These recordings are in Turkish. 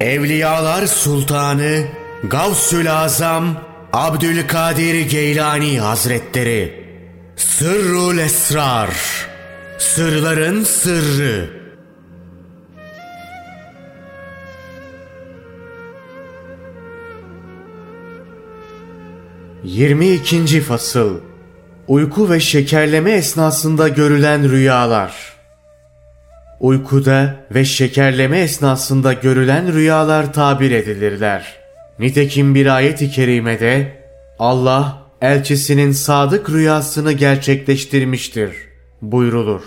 Evliyalar Sultanı Gavsül Azam Abdülkadir Geylani Hazretleri. Sırrul Esrar. Sırların Sırrı. Yirmi ikinci Fasıl. Uyku ve şekerleme esnasında görülen rüyalar Uykuda ve şekerleme esnasında görülen rüyalar tabir edilirler. Nitekim bir ayet-i kerimede Allah elçisinin sadık rüyasını gerçekleştirmiştir buyrulur.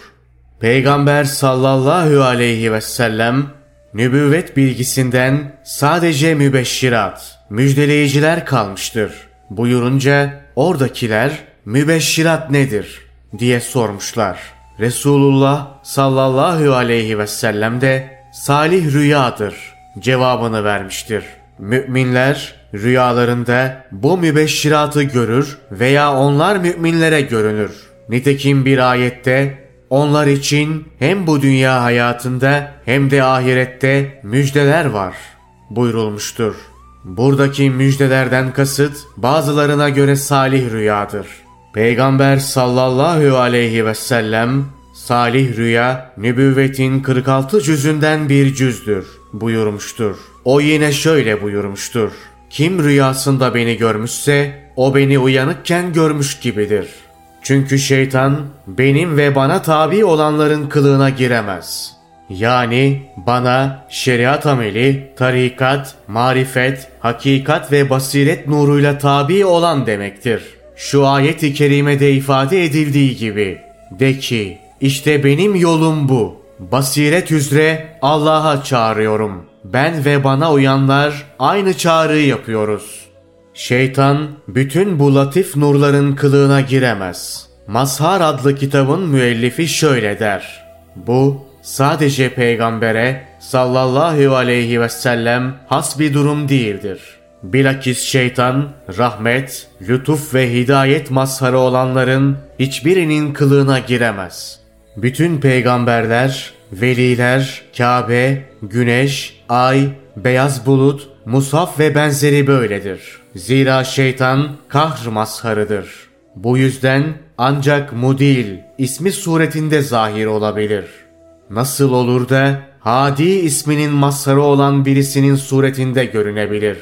Peygamber sallallahu aleyhi ve sellem nübüvvet bilgisinden sadece mübeşşirat, müjdeleyiciler kalmıştır buyurunca oradakiler mübeşşirat nedir diye sormuşlar. Resulullah sallallahu aleyhi ve sellem de salih rüyadır cevabını vermiştir. Müminler rüyalarında bu mübeşşiratı görür veya onlar müminlere görünür. Nitekim bir ayette onlar için hem bu dünya hayatında hem de ahirette müjdeler var buyurulmuştur. Buradaki müjdelerden kasıt bazılarına göre salih rüyadır. Peygamber sallallahu aleyhi ve sellem salih rüya nübüvvetin 46 cüzünden bir cüzdür buyurmuştur. O yine şöyle buyurmuştur. Kim rüyasında beni görmüşse o beni uyanıkken görmüş gibidir. Çünkü şeytan benim ve bana tabi olanların kılığına giremez. Yani bana şeriat ameli, tarikat, marifet, hakikat ve basiret nuruyla tabi olan demektir. Şu ayet-i kerimede ifade edildiği gibi. De ki, işte benim yolum bu. Basiret üzere Allah'a çağırıyorum. Ben ve bana uyanlar aynı çağrıyı yapıyoruz. Şeytan bütün bu latif nurların kılığına giremez. Mazhar adlı kitabın müellifi şöyle der. Bu sadece peygambere sallallahu aleyhi ve sellem has bir durum değildir. Bilakis şeytan, rahmet, lütuf ve hidayet mazharı olanların hiçbirinin kılığına giremez. Bütün peygamberler, veliler, Kabe, güneş, ay, beyaz bulut, musaf ve benzeri böyledir. Zira şeytan kahr mazharıdır. Bu yüzden ancak mudil ismi suretinde zahir olabilir. Nasıl olur da Hadi isminin mazharı olan birisinin suretinde görünebilir.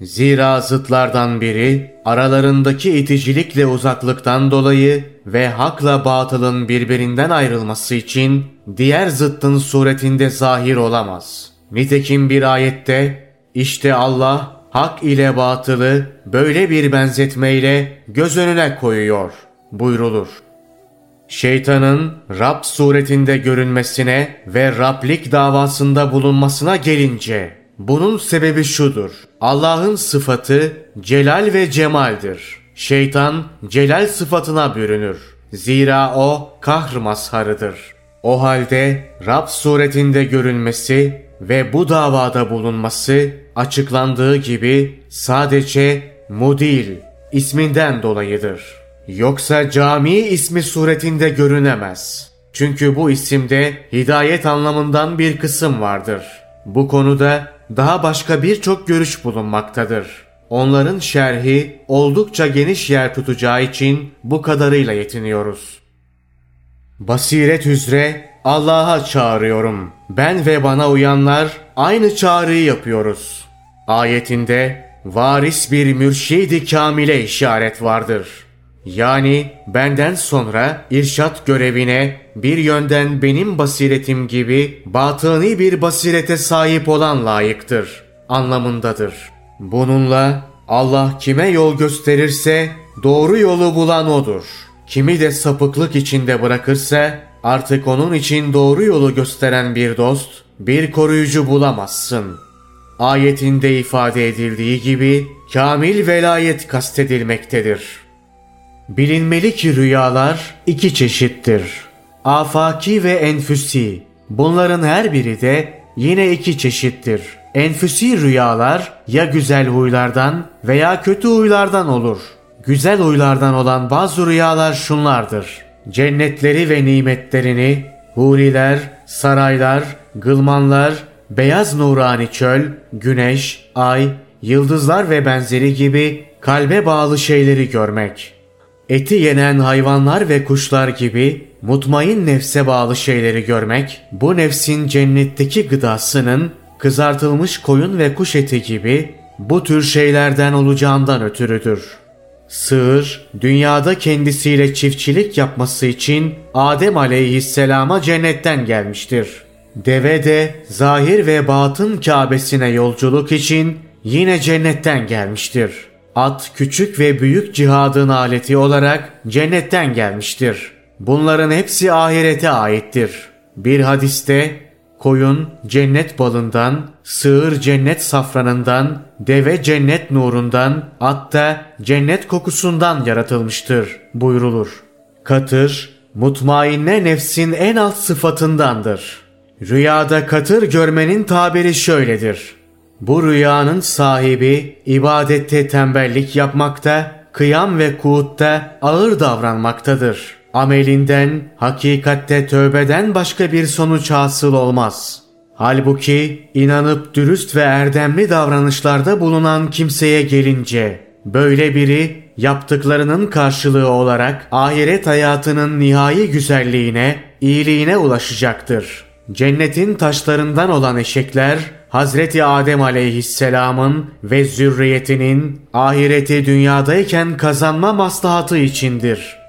Zira zıtlardan biri aralarındaki iticilikle uzaklıktan dolayı ve hakla batılın birbirinden ayrılması için diğer zıttın suretinde zahir olamaz. Nitekim bir ayette işte Allah hak ile batılı böyle bir benzetmeyle göz önüne koyuyor buyrulur. Şeytanın Rab suretinde görünmesine ve Rablik davasında bulunmasına gelince bunun sebebi şudur. Allah'ın sıfatı celal ve cemaldir. Şeytan celal sıfatına bürünür. Zira o kahr mazharıdır. O halde Rab suretinde görünmesi ve bu davada bulunması açıklandığı gibi sadece Mudil isminden dolayıdır. Yoksa cami ismi suretinde görünemez. Çünkü bu isimde hidayet anlamından bir kısım vardır. Bu konuda daha başka birçok görüş bulunmaktadır. Onların şerhi oldukça geniş yer tutacağı için bu kadarıyla yetiniyoruz. Basiret üzere Allah'a çağırıyorum. Ben ve bana uyanlar aynı çağrıyı yapıyoruz. Ayetinde varis bir mürşidi kamile işaret vardır. Yani benden sonra irşat görevine bir yönden benim basiretim gibi batıni bir basirete sahip olan layıktır anlamındadır. Bununla Allah kime yol gösterirse doğru yolu bulan odur. Kimi de sapıklık içinde bırakırsa artık onun için doğru yolu gösteren bir dost, bir koruyucu bulamazsın. Ayetinde ifade edildiği gibi kamil velayet kastedilmektedir. Bilinmeli ki rüyalar iki çeşittir. Afaki ve enfüsi. Bunların her biri de yine iki çeşittir. Enfüsi rüyalar ya güzel huylardan veya kötü huylardan olur. Güzel huylardan olan bazı rüyalar şunlardır. Cennetleri ve nimetlerini, huriler, saraylar, gılmanlar, beyaz nurani çöl, güneş, ay, yıldızlar ve benzeri gibi kalbe bağlı şeyleri görmek. Eti yenen hayvanlar ve kuşlar gibi mutmain nefse bağlı şeyleri görmek, bu nefsin cennetteki gıdasının kızartılmış koyun ve kuş eti gibi bu tür şeylerden olacağından ötürüdür. Sığır, dünyada kendisiyle çiftçilik yapması için Adem aleyhisselama cennetten gelmiştir. Deve de zahir ve batın Kabe'sine yolculuk için yine cennetten gelmiştir. At küçük ve büyük cihadın aleti olarak cennetten gelmiştir. Bunların hepsi ahirete aittir. Bir hadiste koyun cennet balından, sığır cennet safranından, deve cennet nurundan, at da cennet kokusundan yaratılmıştır buyrulur. Katır, mutmainne nefsin en alt sıfatındandır. Rüyada katır görmenin tabiri şöyledir. Bu rüyanın sahibi ibadette tembellik yapmakta, kıyam ve kuutta ağır davranmaktadır.'' amelinden, hakikatte tövbeden başka bir sonuç hasıl olmaz. Halbuki inanıp dürüst ve erdemli davranışlarda bulunan kimseye gelince, böyle biri yaptıklarının karşılığı olarak ahiret hayatının nihai güzelliğine, iyiliğine ulaşacaktır. Cennetin taşlarından olan eşekler, Hazreti Adem aleyhisselamın ve zürriyetinin ahireti dünyadayken kazanma maslahatı içindir.''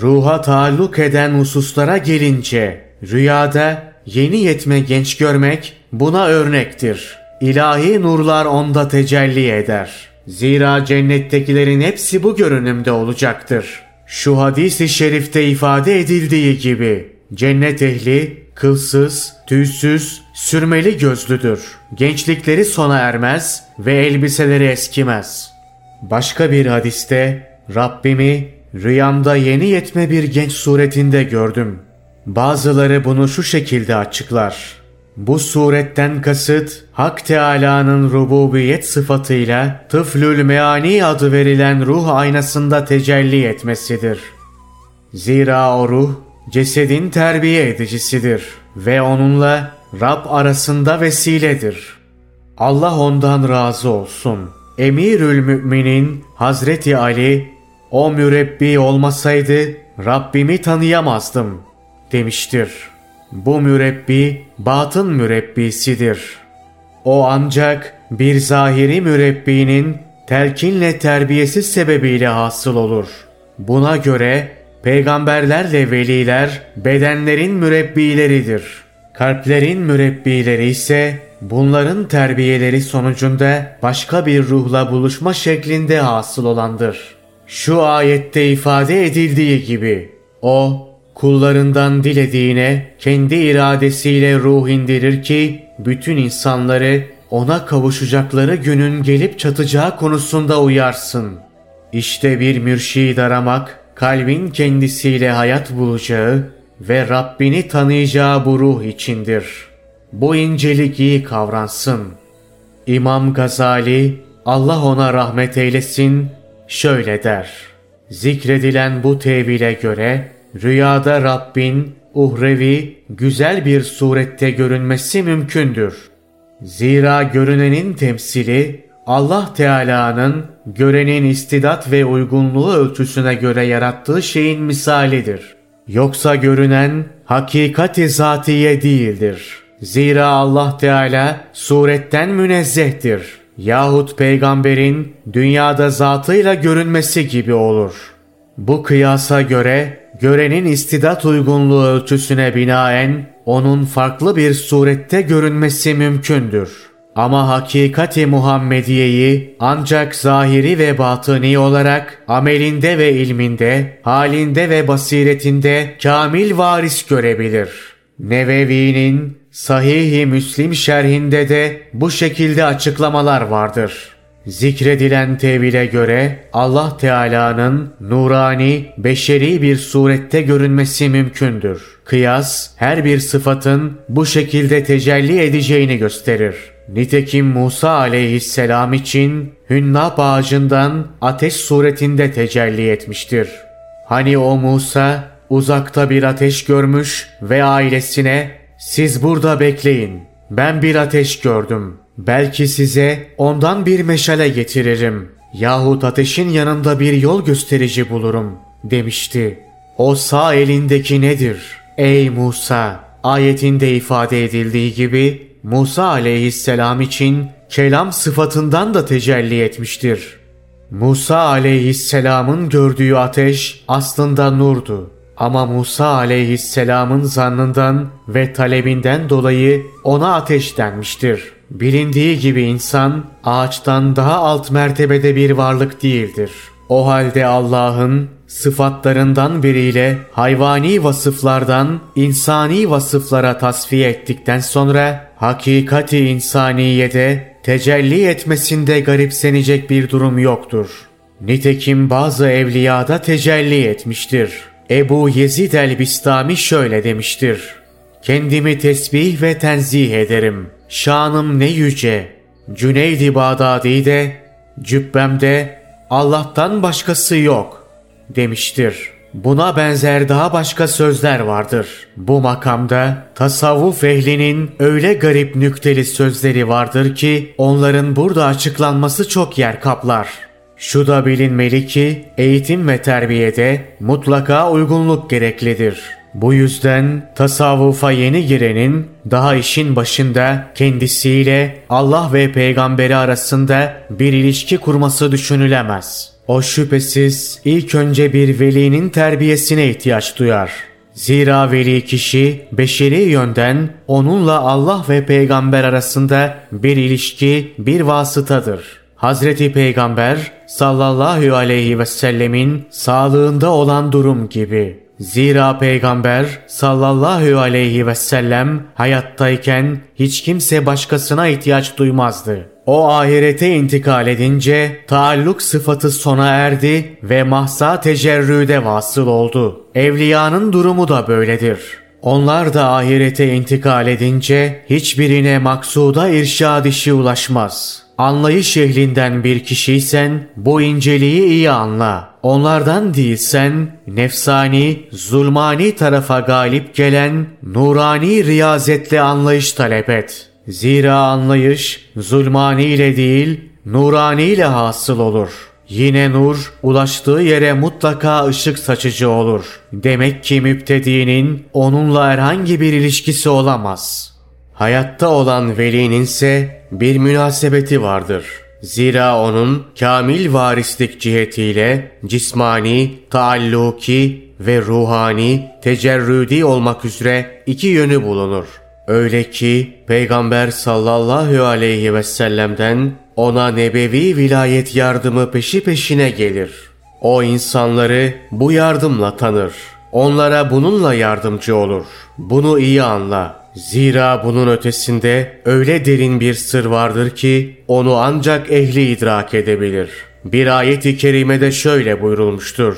Ruha taalluk eden hususlara gelince rüyada yeni yetme genç görmek buna örnektir. İlahi nurlar onda tecelli eder. Zira cennettekilerin hepsi bu görünümde olacaktır. Şu hadis-i şerifte ifade edildiği gibi cennet ehli kılsız, tüysüz, sürmeli gözlüdür. Gençlikleri sona ermez ve elbiseleri eskimez. Başka bir hadiste Rabbimi Rüyamda yeni yetme bir genç suretinde gördüm. Bazıları bunu şu şekilde açıklar. Bu suretten kasıt Hak Teala'nın rububiyet sıfatıyla tıflül meani adı verilen ruh aynasında tecelli etmesidir. Zira o ruh cesedin terbiye edicisidir ve onunla Rab arasında vesiledir. Allah ondan razı olsun. Emirül Müminin Hazreti Ali o mürebbi olmasaydı Rabbimi tanıyamazdım demiştir. Bu mürebbi batın mürebbisidir. O ancak bir zahiri mürebbinin telkinle terbiyesi sebebiyle hasıl olur. Buna göre peygamberlerle veliler bedenlerin mürebbileridir. Kalplerin mürebbileri ise bunların terbiyeleri sonucunda başka bir ruhla buluşma şeklinde hasıl olandır.'' Şu ayette ifade edildiği gibi o kullarından dilediğine kendi iradesiyle ruh indirir ki bütün insanları ona kavuşacakları günün gelip çatacağı konusunda uyarsın. İşte bir mürşid aramak kalbin kendisiyle hayat bulacağı ve Rabbini tanıyacağı bu ruh içindir. Bu incelik iyi kavransın. İmam Gazali Allah ona rahmet eylesin şöyle der. Zikredilen bu tevile göre rüyada Rabbin uhrevi güzel bir surette görünmesi mümkündür. Zira görünenin temsili Allah Teala'nın görenin istidat ve uygunluğu ölçüsüne göre yarattığı şeyin misalidir. Yoksa görünen hakikati zatiye değildir. Zira Allah Teala suretten münezzehtir.'' yahut peygamberin dünyada zatıyla görünmesi gibi olur. Bu kıyasa göre görenin istidat uygunluğu ölçüsüne binaen onun farklı bir surette görünmesi mümkündür. Ama hakikati Muhammediye'yi ancak zahiri ve batıni olarak amelinde ve ilminde, halinde ve basiretinde kamil varis görebilir. Nevevi'nin Sahih-i Müslim şerhinde de bu şekilde açıklamalar vardır. Zikredilen tevile göre Allah Teala'nın nurani, beşeri bir surette görünmesi mümkündür. Kıyas her bir sıfatın bu şekilde tecelli edeceğini gösterir. Nitekim Musa aleyhisselam için hünnap ağacından ateş suretinde tecelli etmiştir. Hani o Musa uzakta bir ateş görmüş ve ailesine siz burada bekleyin. ben bir ateş gördüm. Belki size ondan bir meşale getiririm. Yahut ateşin yanında bir yol gösterici bulurum demişti. O sağ elindeki nedir? Ey Musa! Ayetinde ifade edildiği gibi Musa aleyhisselam için kelam sıfatından da tecelli etmiştir. Musa aleyhisselamın gördüğü ateş aslında nurdu. Ama Musa aleyhisselamın zannından ve talebinden dolayı ona ateş denmiştir. Bilindiği gibi insan ağaçtan daha alt mertebede bir varlık değildir. O halde Allah'ın sıfatlarından biriyle hayvani vasıflardan insani vasıflara tasfiye ettikten sonra hakikati insaniyede tecelli etmesinde garipsenecek bir durum yoktur. Nitekim bazı evliyada tecelli etmiştir. Ebu Yezid el-Bistami şöyle demiştir. Kendimi tesbih ve tenzih ederim. Şanım ne yüce. Cüneyd-i Bağdadi'de, cübbemde Allah'tan başkası yok demiştir. Buna benzer daha başka sözler vardır. Bu makamda tasavvuf ehlinin öyle garip nükteli sözleri vardır ki onların burada açıklanması çok yer kaplar. Şu da bilinmeli ki eğitim ve terbiyede mutlaka uygunluk gereklidir. Bu yüzden tasavvufa yeni girenin daha işin başında kendisiyle Allah ve peygamberi arasında bir ilişki kurması düşünülemez. O şüphesiz ilk önce bir velinin terbiyesine ihtiyaç duyar. Zira veli kişi beşeri yönden onunla Allah ve peygamber arasında bir ilişki, bir vasıtadır. Hazreti Peygamber sallallahu aleyhi ve sellemin sağlığında olan durum gibi. Zira Peygamber sallallahu aleyhi ve sellem hayattayken hiç kimse başkasına ihtiyaç duymazdı. O ahirete intikal edince taalluk sıfatı sona erdi ve mahsa tecerrüde vasıl oldu. Evliyanın durumu da böyledir. Onlar da ahirete intikal edince hiçbirine maksuda irşad işi ulaşmaz. Anlayış ehlinden bir kişiysen bu inceliği iyi anla. Onlardan değilsen nefsani, zulmani tarafa galip gelen nurani riyazetle anlayış talep et. Zira anlayış zulmani ile değil nurani ile hasıl olur. Yine nur ulaştığı yere mutlaka ışık saçıcı olur. Demek ki müptedinin onunla herhangi bir ilişkisi olamaz. Hayatta olan velinin ise bir münasebeti vardır. Zira onun kamil varislik cihetiyle cismani, taalluki ve ruhani, tecerrüdi olmak üzere iki yönü bulunur.'' Öyle ki Peygamber sallallahu aleyhi ve sellem'den ona nebevi vilayet yardımı peşi peşine gelir. O insanları bu yardımla tanır. Onlara bununla yardımcı olur. Bunu iyi anla. Zira bunun ötesinde öyle derin bir sır vardır ki onu ancak ehli idrak edebilir. Bir ayet-i kerimede şöyle buyurulmuştur.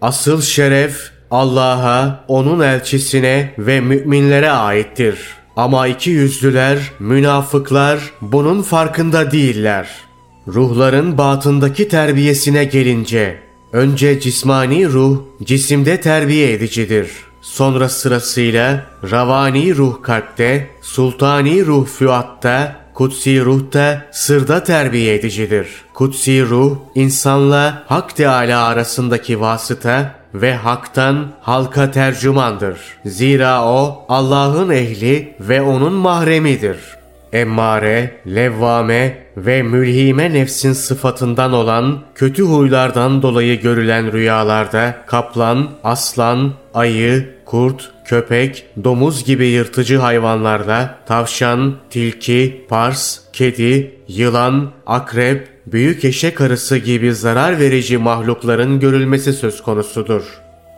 Asıl şeref Allah'a, onun elçisine ve müminlere aittir. Ama iki yüzlüler, münafıklar bunun farkında değiller. Ruhların batındaki terbiyesine gelince, önce cismani ruh cisimde terbiye edicidir. Sonra sırasıyla ravani ruh kalpte, sultani ruh füatta, kutsi ruh da sırda terbiye edicidir. Kutsi ruh insanla Hak Teala arasındaki vasıta ve haktan halka tercümandır. Zira o Allah'ın ehli ve onun mahremidir. Emmare, levvame ve mülhime nefsin sıfatından olan kötü huylardan dolayı görülen rüyalarda kaplan, aslan, ayı, kurt, köpek, domuz gibi yırtıcı hayvanlarda tavşan, tilki, pars, kedi, yılan, akrep, büyük eşek arısı gibi zarar verici mahlukların görülmesi söz konusudur.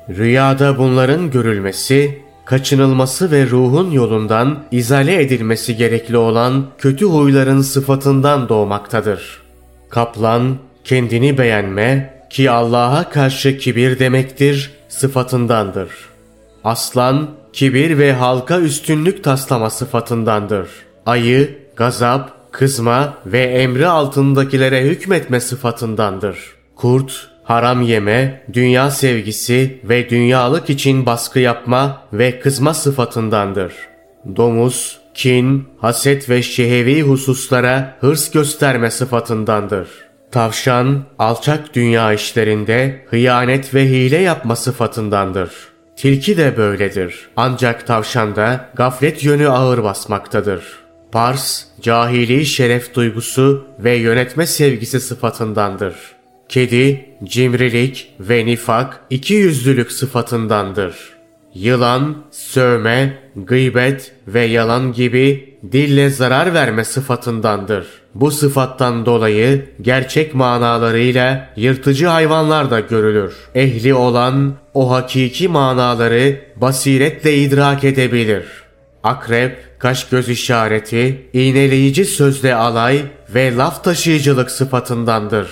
Rüyada bunların görülmesi, kaçınılması ve ruhun yolundan izale edilmesi gerekli olan kötü huyların sıfatından doğmaktadır. Kaplan, kendini beğenme ki Allah'a karşı kibir demektir, sıfatındandır. Aslan, kibir ve halka üstünlük taslama sıfatındandır. Ayı, gazap, kızma ve emri altındakilere hükmetme sıfatındandır. Kurt, haram yeme, dünya sevgisi ve dünyalık için baskı yapma ve kızma sıfatındandır. Domuz, kin, haset ve şehevi hususlara hırs gösterme sıfatındandır. Tavşan, alçak dünya işlerinde hıyanet ve hile yapma sıfatındandır. Tilki de böyledir. Ancak tavşanda gaflet yönü ağır basmaktadır. Pars, cahili şeref duygusu ve yönetme sevgisi sıfatındandır. Kedi, cimrilik ve nifak iki yüzlülük sıfatındandır. Yılan, sövme, gıybet ve yalan gibi dille zarar verme sıfatındandır. Bu sıfattan dolayı gerçek manalarıyla yırtıcı hayvanlar da görülür. Ehli olan o hakiki manaları basiretle idrak edebilir. Akrep, kaş göz işareti, iğneleyici sözle alay ve laf taşıyıcılık sıfatındandır.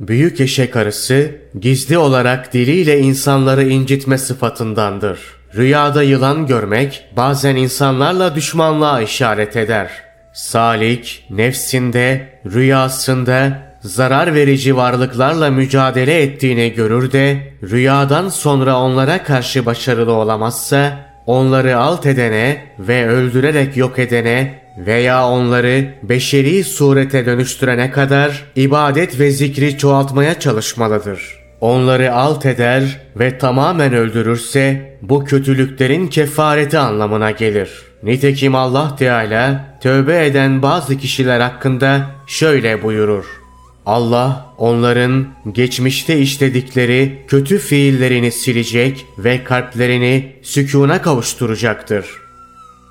Büyük eşek arısı gizli olarak diliyle insanları incitme sıfatındandır. Rüyada yılan görmek bazen insanlarla düşmanlığa işaret eder. Salik nefsinde, rüyasında zarar verici varlıklarla mücadele ettiğini görür de rüyadan sonra onlara karşı başarılı olamazsa onları alt edene ve öldürerek yok edene veya onları beşeri surete dönüştürene kadar ibadet ve zikri çoğaltmaya çalışmalıdır. Onları alt eder ve tamamen öldürürse bu kötülüklerin kefareti anlamına gelir. Nitekim Allah Teala tövbe eden bazı kişiler hakkında şöyle buyurur. Allah onların geçmişte işledikleri kötü fiillerini silecek ve kalplerini sükuna kavuşturacaktır.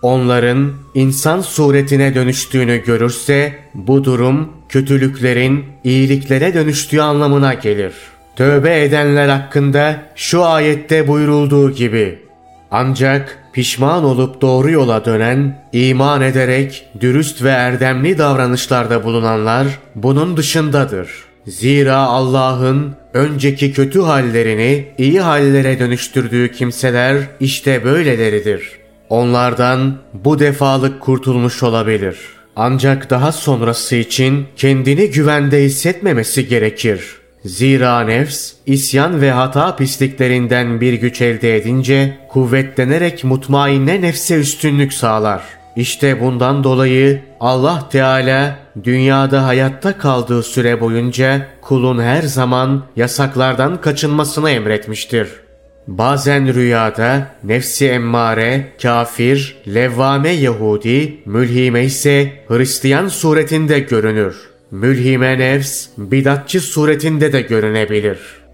Onların insan suretine dönüştüğünü görürse bu durum kötülüklerin iyiliklere dönüştüğü anlamına gelir. Tövbe edenler hakkında şu ayette buyurulduğu gibi ancak pişman olup doğru yola dönen, iman ederek dürüst ve erdemli davranışlarda bulunanlar bunun dışındadır. Zira Allah'ın önceki kötü hallerini iyi hallere dönüştürdüğü kimseler işte böyleleridir. Onlardan bu defalık kurtulmuş olabilir. Ancak daha sonrası için kendini güvende hissetmemesi gerekir. Zira nefs, isyan ve hata pisliklerinden bir güç elde edince kuvvetlenerek mutmainne nefse üstünlük sağlar. İşte bundan dolayı Allah Teala dünyada hayatta kaldığı süre boyunca kulun her zaman yasaklardan kaçınmasını emretmiştir. Bazen rüyada nefsi emmare, kafir, levvame Yahudi, mülhime ise Hristiyan suretinde görünür. Mülhime nefs, bidatçı suretinde de görünebilir.''